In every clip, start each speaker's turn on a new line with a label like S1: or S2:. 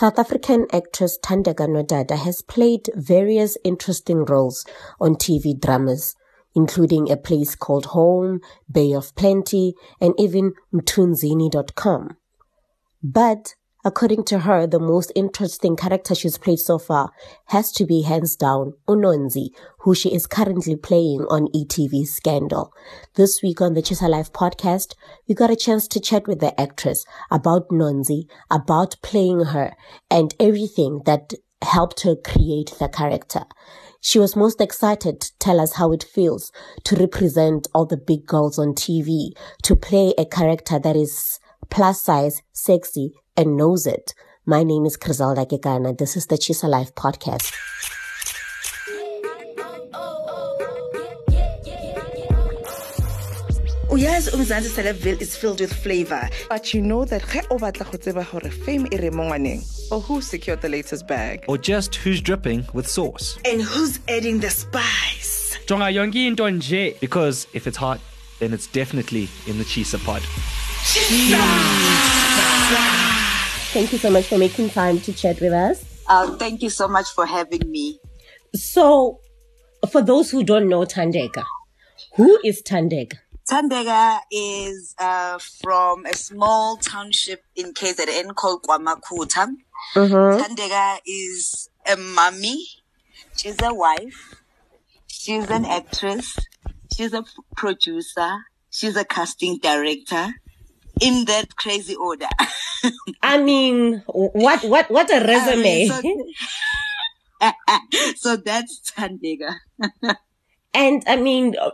S1: South African actress Thandeka Nodada has played various interesting roles on TV dramas, including A Place Called Home, Bay of Plenty, and even Mthunzini.com. But According to her, the most interesting character she's played so far has to be hands down Unonzi, who she is currently playing on ETV's Scandal. This week on the TshisaLIVE podcast, we got a chance to chat with the actress about Nonzi, about playing her, and everything that helped her create the character. She was most excited to tell us how it feels to represent all the big girls on TV, to play a character that is plus size, sexy, and knows it. My name is Griselda Kekana. This is the TshisaLIVE podcast.
S2: Oh, uyazi umzansi celebville is filled with flavor but you know that ge o batla go tseba gore fame e re mo ngwaneng or who secured the latest bag
S3: or just who's dripping with sauce.
S2: and who's adding the spice
S4: jonga yonke into nje
S3: Because if it's hot, then it's definitely in the Tshisa pod.
S1: Thank you so much for making time to chat with us.
S5: Uh, thank you so much for having me.
S1: So, for those who don't know Thandeka, who is Thandeka?
S5: Thandeka is uh, from a small township in KZN called KwaMakhutha. Tandega is a mummy. She's a wife. She's an actress. She's a producer. She's a casting director. In that crazy order.
S1: I mean, what what what a resume!
S5: Um, so, so that's Thandeka.
S1: and I mean, uh,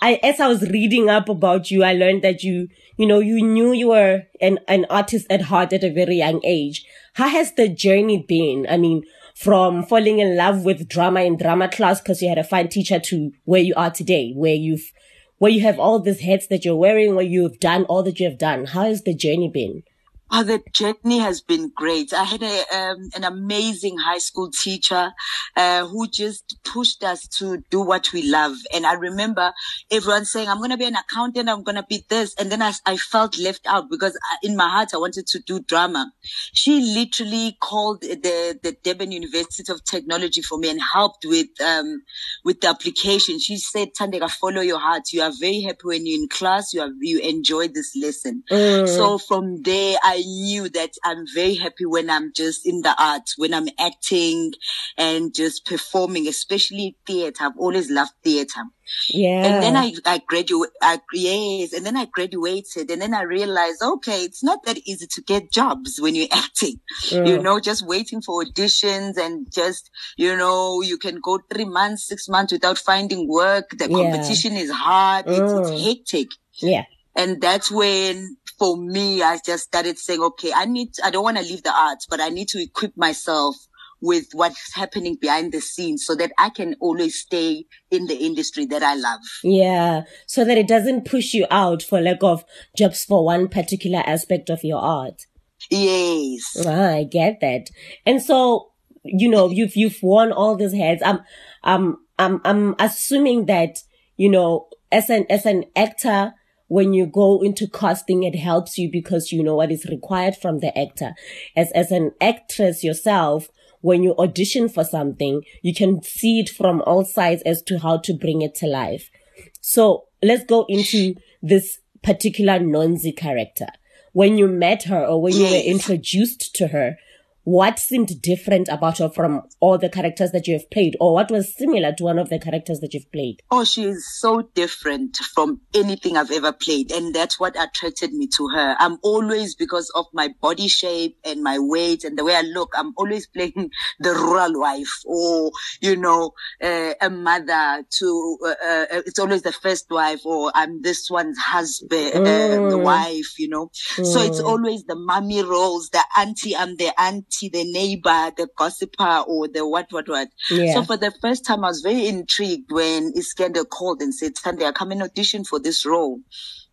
S1: I as I was reading up about you, I learned that you you know you knew you were an an artist at heart at a very young age. How has the journey been? I mean, from falling in love with drama in drama class because you had a fine teacher to where you are today, where you've where you have all these hats that you're wearing, where you've done all that you have done. How has the journey been?
S5: Oh, the journey has been great. I had a, um, an amazing high school teacher uh, who just pushed us to do what we love. And I remember everyone saying, "I'm going to be an accountant. I'm going to be this," and then I, I felt left out because I, in my heart I wanted to do drama. She literally called the the Durban University of Technology for me and helped with um, with the application. She said, "Thandeka, follow your heart. You are very happy when you're in class. You are you enjoy this lesson." So from there, I knew that I'm very happy when I'm just in the art, when I'm acting and just performing, especially theater. I've always loved theater.
S1: Yeah.
S5: And then I, I graduated, I, yes, and then I graduated and then I realized, okay, it's not that easy to get jobs when you're acting, you know, just waiting for auditions and just, you know, you can go three months, six months without finding work. The
S1: Yeah.
S5: competition is hard. It's,
S1: Mm.
S5: it's hectic.
S1: yeah.
S5: And that's when, for me, I just started saying, okay, I need, I don't want to leave the arts, but I need to equip myself with what's happening behind the scenes so that I can always stay in the industry that I love.
S1: Yeah. So that it doesn't push you out for lack of jobs for one particular aspect of your art.
S5: Yes.
S1: Ah, I get that. And so, you know, you've, you've worn all these hats. I'm, I'm, I'm, I'm assuming that, you know, as an, as an actor, when you go into casting, it helps you because you know what is required from the actor. As, as an actress yourself, when you audition for something, you can see it from all sides as to how to bring it to life. So let's go into this particular Nonzi character. When you met her or when you were introduced to her, what seemed different about her from all the characters that you have played or what was similar to one of the characters that you've played?
S5: Oh, she is so different from anything I've ever played. And that's what attracted me to her. I'm always, because of my body shape and my weight and the way I look, I'm always playing the rural wife or, you know, uh, a mother to, uh, uh, it's always the first wife or I'm this one's husband, uh, the
S1: Mm.
S5: wife, you know. So it's always the mommy roles, the auntie, I'm the auntie, the neighbor, the gossiper or the what, what, what.
S1: Yeah.
S5: So for the first time, I was very intrigued when Iskender called and said, Sunday, I come and audition for this role.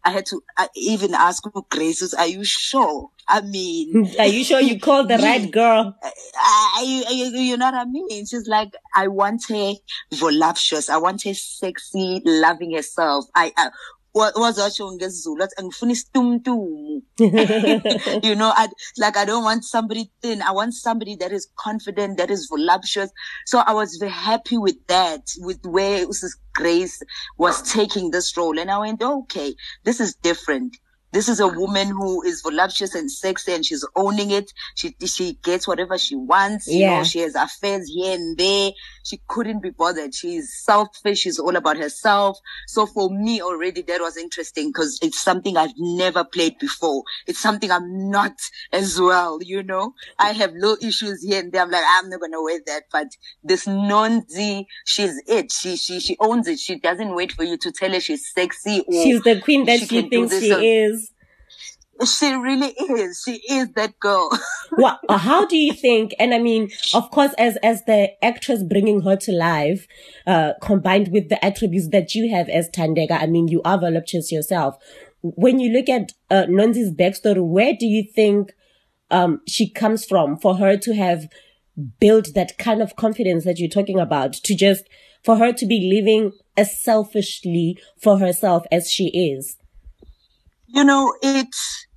S5: I had to I even ask Graces, are you sure? I mean,
S1: Are you sure you called the right girl?
S5: I, I, you, you know what I mean? She's like, I want her voluptuous. I want her sexy, loving herself. I, I wazatsho ngesiZulu athi angifuna isitumtumu. You know I, like i don't want somebody thin. I want somebody that is confident that is voluptuous. So i was very happy with that with where grace was taking this role. And i went okay this is different this is a woman who is voluptuous and sexy and she's owning it. She she gets whatever she wants. You yeah. know, she has affairs here and there. She couldn't be bothered. She's selfish. She's all about herself. So for me already that was interesting because it's something I've never played before. It's something I'm not as well, you know. I have little issues here and there. I'm like, I'm not gonna wear that. But this Nonzi, she's it. She she she owns it. She doesn't wait for you to tell her she's sexy or
S1: she's the queen that she, she thinks she is.
S5: She really is. She is that girl.
S1: well, uh, how do you think? And I mean, of course, as as the actress bringing her to life, uh, combined with the attributes that you have as Thandeka, I mean, you are voluptuous yourself. When you look at uh, Nonzi's backstory, where do you think um, she comes from for her to have built that kind of confidence that you're talking about? To just for her to be living as selfishly for herself as she is.
S5: You know, it's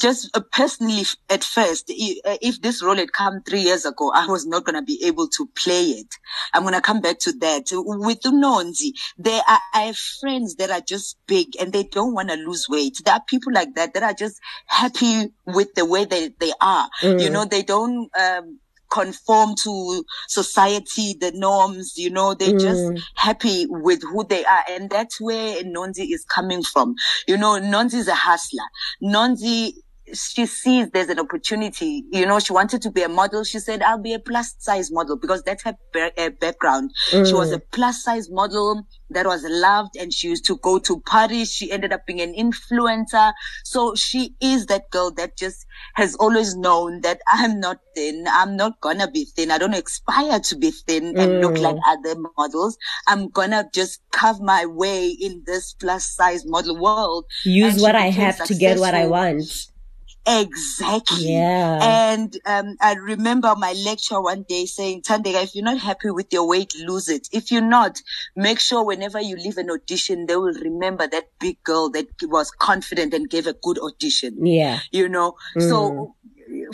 S5: just uh, personally at first uh, if this role had come three years ago i was not going to be able to play it. I'm going to come back to that. With nonzi there are i have friends that are just big and they don't want to lose weight. There are people like that that are just happy with the way they, they are. Mm. you know they don't um, conform to society, the norms, you know, they're mm. just happy with who they are. And that's where Nonzi is coming from. You know, Nonzi is a hustler. Nonzi she sees there's an opportunity. You know, she wanted to be a model. She said, I'll be a plus size model because that's her, her background. Mm. She was mm. a plus size model that was loved and she used to go to parties. She ended up being an influencer. So she is that girl that just has always known that I'm not thin. I'm not gonna be thin. I don't aspire to be thin and mm. look like other models. I'm gonna just carve my way in this plus size model world.
S1: Use what I have successful. to get what I want.
S5: Exactly.
S1: Yeah.
S5: And um, I remember my lecture one day saying, Thandeka, if you're not happy with your weight, lose it. If you're not, make sure whenever you leave an audition, they will remember that big girl that was confident and gave a good audition.
S1: Yeah.
S5: You know, mm. so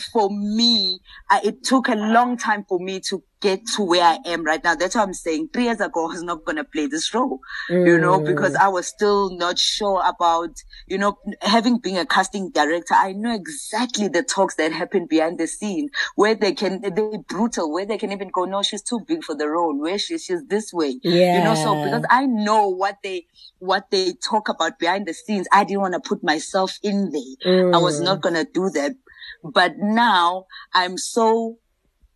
S5: for me, I, it took a long time for me to get to where I am right now. That's what I'm saying. Three years ago, I was not going to play this role, mm. you know, because I was still not sure about, you know, having been a casting director, I know exactly the talks that happen behind the scene where they can, they're brutal, where they can even go, no, she's too big for the role, where she, she's this way,
S1: yeah.
S5: you know, so because I know what they, what they talk about behind the scenes, I didn't want to put myself in there. Mm. I was not mm. going to do that. But now I'm so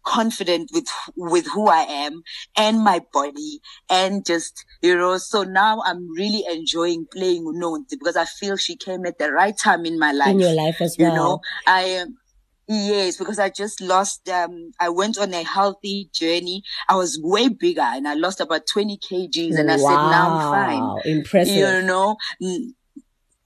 S5: confident with with who I am and my body and just you know so now I'm really enjoying playing Unonzi because I feel she came at the right time in my life
S1: in your life as well
S5: you know I am Yes, because I just lost, um, I went on a healthy journey. I was way bigger and I lost about 20 kgs and I wow. said, now I'm fine.
S1: Impressive.
S5: You know,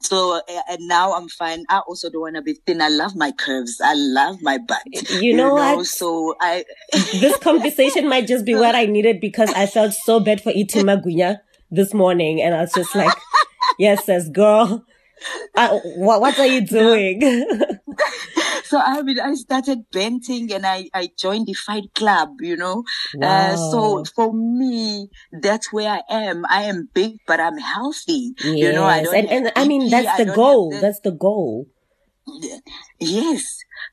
S5: so uh, and now I'm fine. I also don't want to be thin. I love my curves. I love my butt.
S1: You, you know, know, what?
S5: So I
S1: this conversation might just be what I needed because I felt so bad for eating magwinya this morning, and I was just like, "Yes, says girl, I, what what are you doing?"
S5: so I mean, I started benting and I, I joined the fight club, you know. Wow. Uh, so for me, that's where I am. I am big, but I'm healthy. Yes. You know, I don't
S1: and, and I mean, that's the goal. That's the goal.
S5: Yes.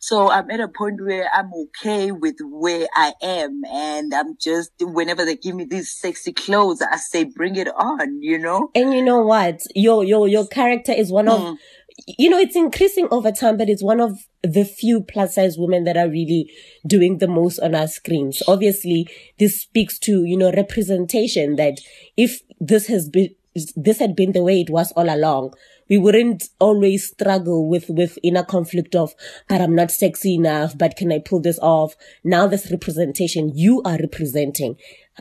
S5: So I'm at a point where I'm okay with where I am and I'm just, whenever they give me these sexy clothes, I say, bring it on, you know?
S1: And you know what? Your, your, your character is one of, mm you know, it's increasing over time, but it's one of the few plus size women that are really doing the most on our screens. Obviously, this speaks to, you know, representation that if this has been, this had been the way it was all along, we wouldn't always struggle with, with inner conflict of, but I'm not sexy enough, but can I pull this off? Now this representation, you are representing.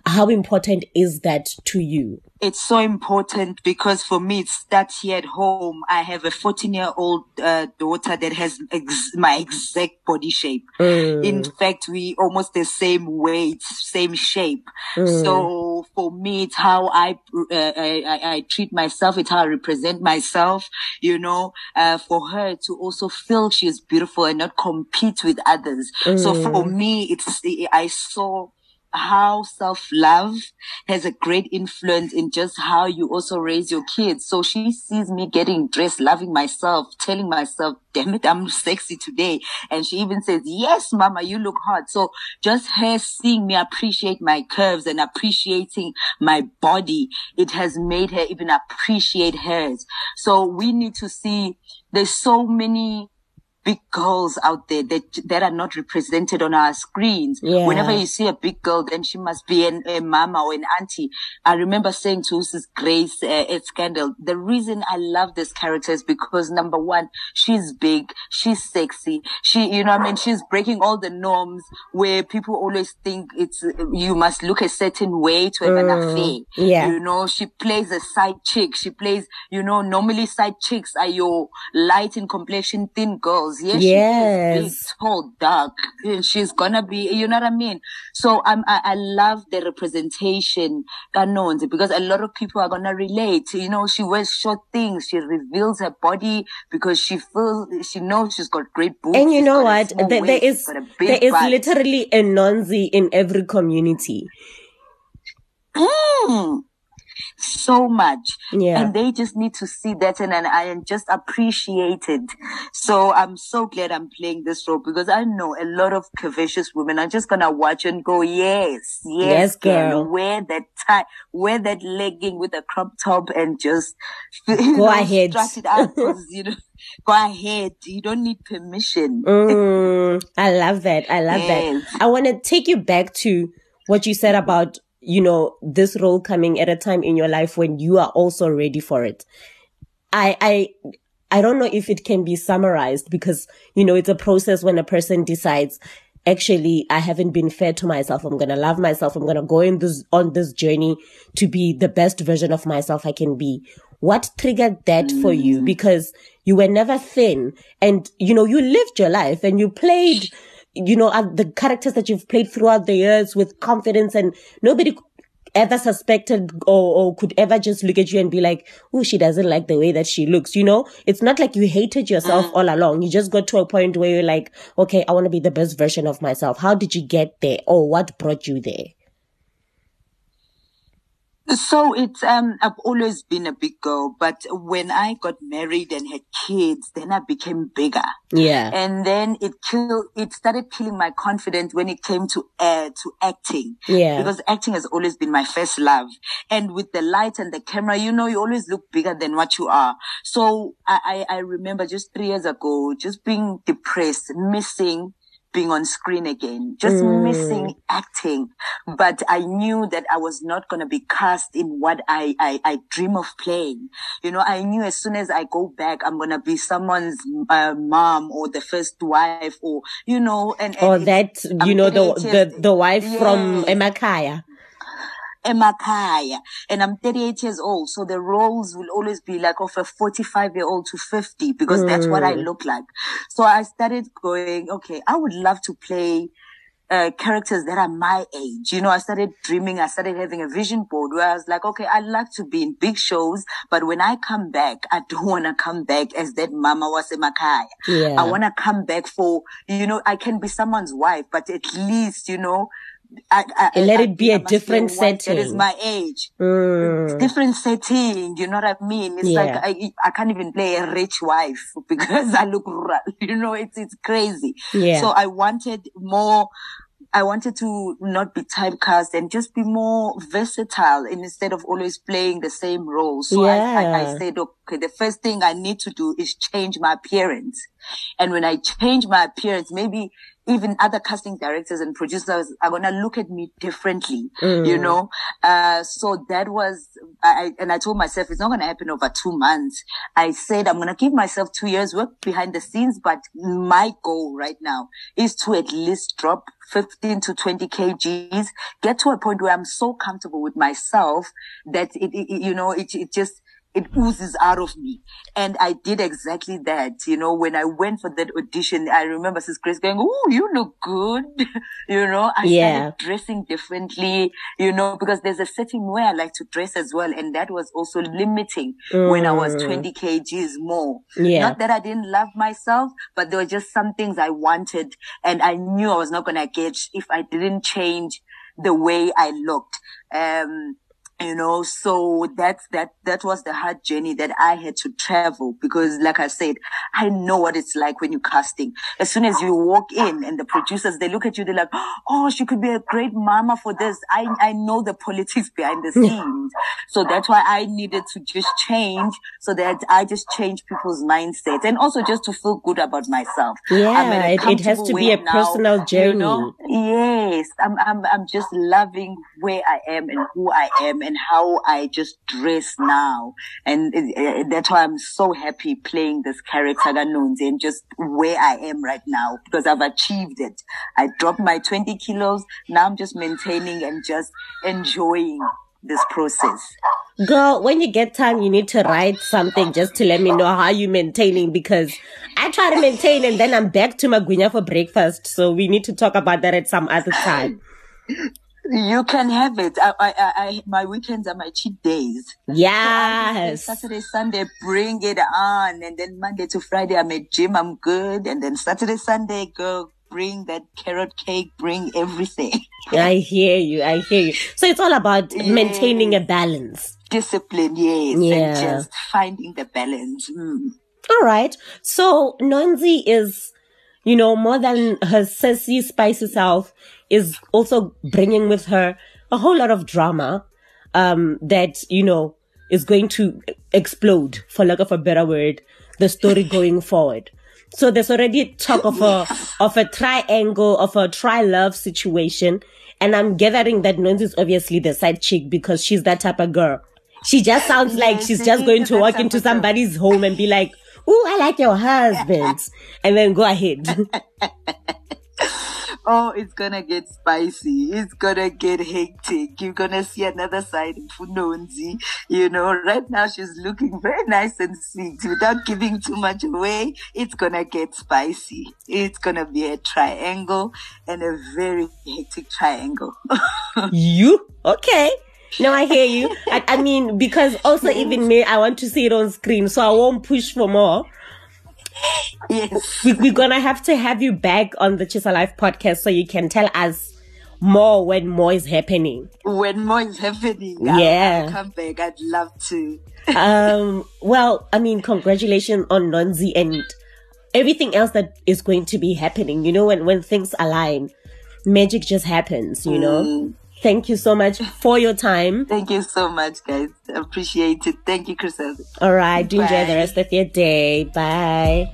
S1: How important is that to you?
S5: it's so important because for me it starts here at home. I have a 14 year old uh, daughter that has ex- my exact body shape.
S1: Mm.
S5: In fact, we almost the same weight, same shape.
S1: Mm.
S5: So for me, it's how I, uh, I, I, I treat myself. It's how I represent myself. You know, uh, for her to also feel she is beautiful and not compete with others. So for
S1: Mm.
S5: me, it's I saw how self-love has a great influence in just how you also raise your kids. So she sees me getting dressed, loving myself, telling myself, damn it, I'm sexy today. And she even says, yes, mama, you look hot. So just her seeing me appreciate my curves and appreciating my body, it has made her even appreciate hers. So we need to see there's so many big girls out there that that are not represented on our screens.
S1: Yeah.
S5: Whenever you see a big girl, then she must be an, a mama or an auntie. I remember saying to Mrs. Grace uh, at Scandal, the reason I love this character is because number one, she's big, she's sexy, she, you know, I mean, she's breaking all the norms where people always think it's you must look a certain way to have an
S1: Mm,
S5: affair.
S1: yeah.
S5: You know, she plays a side chick. She plays, you know, normally side chicks are your light in complexion, thin girls. Yes, she
S1: Yes.
S5: big, tall, dark. And She's gonna be, you know what I mean? So I'm, I, I love the representation, Kanonzi, because a lot of people are gonna relate. You know, she wears short things. She reveals her body because she feels, she knows she's got great boobs.
S1: And you know what? There, there
S5: waist,
S1: is
S5: she's got a big
S1: there is
S5: butt.
S1: literally a nonzi in every community.
S5: Mm, so much.
S1: Yeah.
S5: And they just need to see that and, and I am just appreciated. So I'm so glad I'm playing this role because I know a lot of curvaceous women are just gonna watch and go, yes, yes,
S1: Yes, girl.
S5: Wear that tie, wear that legging with a crop top and just
S1: Go
S5: know,
S1: ahead.
S5: strut it out you know, go ahead. You don't need permission.
S1: Mm, I love that. I love
S5: Yes.
S1: that. I want to take you back to what you said about, you know, this role coming at a time in your life when you are also ready for it. I, I, I don't know if it can be summarized because, you know, it's a process when a person decides, actually, I haven't been fair to myself. I'm going to love myself. I'm going to go in this, on this journey to be the best version of myself I can be. What triggered that for you? Mm. Because you were never thin and, you know, you lived your life and you played, you know, the characters that you've played throughout the years with confidence and nobody ever suspected or, or could ever just look at you and be like, oh, she doesn't like the way that she looks. You know, it's not like you hated yourself mm. all along. You just got to a point where you're like, okay, I want to be the best version of myself. How did you get there? Or what brought you there?
S5: So it's um I've always been a big girl, but when I got married and had kids, then I became bigger.
S1: Yeah.
S5: And then it killed it started killing my confidence when it came to uh, to acting.
S1: Yeah.
S5: Because acting has always been my first love. And with the light and the camera, you know, you always look bigger than what you are. So I, I, I remember just three years ago, just being depressed, missing being on screen again, just
S1: Mm.
S5: missing acting. But I knew that I was not going to be cast in what I, I, I dream of playing. You know, I knew as soon as I go back, I'm going to be someone's uh, mom or the first wife or, you know, and, and
S1: or that, you know, the, the, the wife from
S5: Yes.
S1: Emakhaya.
S5: Emakhaya. And I'm 38 years old. So the roles will always be like of a 45 year old to 50 because that's what I look like. So I started going, okay, I would love to play uh, characters that are my age. You know, I started dreaming, I started having a vision board where I was like, okay, I'd like to be in big shows, but when I come back, I don't want to come back as that mama was Emakhaya.
S1: Yeah.
S5: I want to come back for, you know, I can be someone's wife, but at least, you know, I, I,
S1: Let it be a different setting.
S5: It is my age.
S1: Mm.
S5: Different setting. You know what I mean? It's
S1: Yeah.
S5: like I, I can't even play a rich wife because I look, rural. you know, it's, it's crazy.
S1: Yeah.
S5: So I wanted more, I wanted to not be typecast and just be more versatile instead of always playing the same role. So I, I, I said, okay, the first thing I need to do is change my appearance. And when I change my appearance, maybe even other casting directors and producers are going to look at me differently, you know? Uh, so that was, I, I- and I told myself it's not going to happen over two months. I said I'm going to give myself two years work behind the scenes, but my goal right now is to at least drop 15 to 20 kgs, get to a point where I'm so comfortable with myself that it, it you know, it, it just, it oozes out of me. And I did exactly that. You know, when I went for that audition, I remember Sis Grace going, Oh, you look good. you know, I yeah. started dressing differently, you know, because there's a certain way I like to dress as well. And that was also limiting mm. when I was mm. 20 kgs more. Yeah. Not that I didn't love myself, but there were just some things I wanted and I knew I was not going to get if I didn't change the way I looked. Um, you know so that's that that was the hard journey that i had to travel because like i said i know what it's like when you're casting. As soon as you walk in and the producers they look at you they're like oh she could be a great mama for this. I i know the politics behind the hmm. scenes so that's why i needed to just change so that i just change people's mindset and also just to feel good about myself
S1: yeah it, it, has to be a now, personal journey you know?
S5: yes I'm, I'm i'm just loving where i am and who i am and how I just dress now. And it, it, that's why I'm so happy playing this character, Ganonzi, and just where I am right now because I've achieved it. I dropped my 20 kilos. Now I'm just maintaining and just enjoying this process.
S1: Girl, when you get time, you need to write something just to let me know how you're maintaining because I try to maintain and then I'm back to Magwinya for breakfast. So we need to talk about that at some other time.
S5: You can have it. I, I, I, my weekends are my cheat days.
S1: Yes.
S5: So Saturday, Sunday, bring it on. And then Monday to Friday, I'm at gym. I'm good. And then Saturday, Sunday, go bring that carrot cake, bring everything.
S1: I hear you. I hear you. So it's all about yes. maintaining a balance.
S5: Discipline, yes. Yeah. And just finding the balance. Mm.
S1: All right. So Nonzi is, you know, more than her sassy, spicy self is also bringing with her a whole lot of drama, um, that, you know, is going to explode, for lack of a better word, the story going forward. So there's already talk of a, of a triangle, of a tri-love situation. And I'm gathering that Nonzi is obviously the side chick because she's that type of girl. She just sounds like she's just going to walk into somebody's home and be like, Oh, I like your husband. and then go ahead.
S5: oh, it's gonna get spicy. It's gonna get hectic. You're gonna see another side of Funonzi. You know, right now she's looking very nice and sweet without giving too much away. It's gonna get spicy. It's gonna be a triangle and a very hectic triangle.
S1: you? Okay. No, I hear you. I, I mean, because also even me, I want to see it on screen, so I won't push for more
S5: yes.
S1: We, we're gonna have to have you back on the TshisaLIVE podcast so you can tell us more when more is happening.
S5: When more is happening,
S1: yeah,
S5: I'll, I'll come back. I'd love to.
S1: um. Well, I mean, congratulations on Nonzi and everything else that is going to be happening. You know, when when things align, magic just happens. You know. Mm. Thank you so much for your time.
S5: Thank you so much, guys. Appreciate it. Thank you, Chris.
S1: All right. Do enjoy the rest of your day. Bye.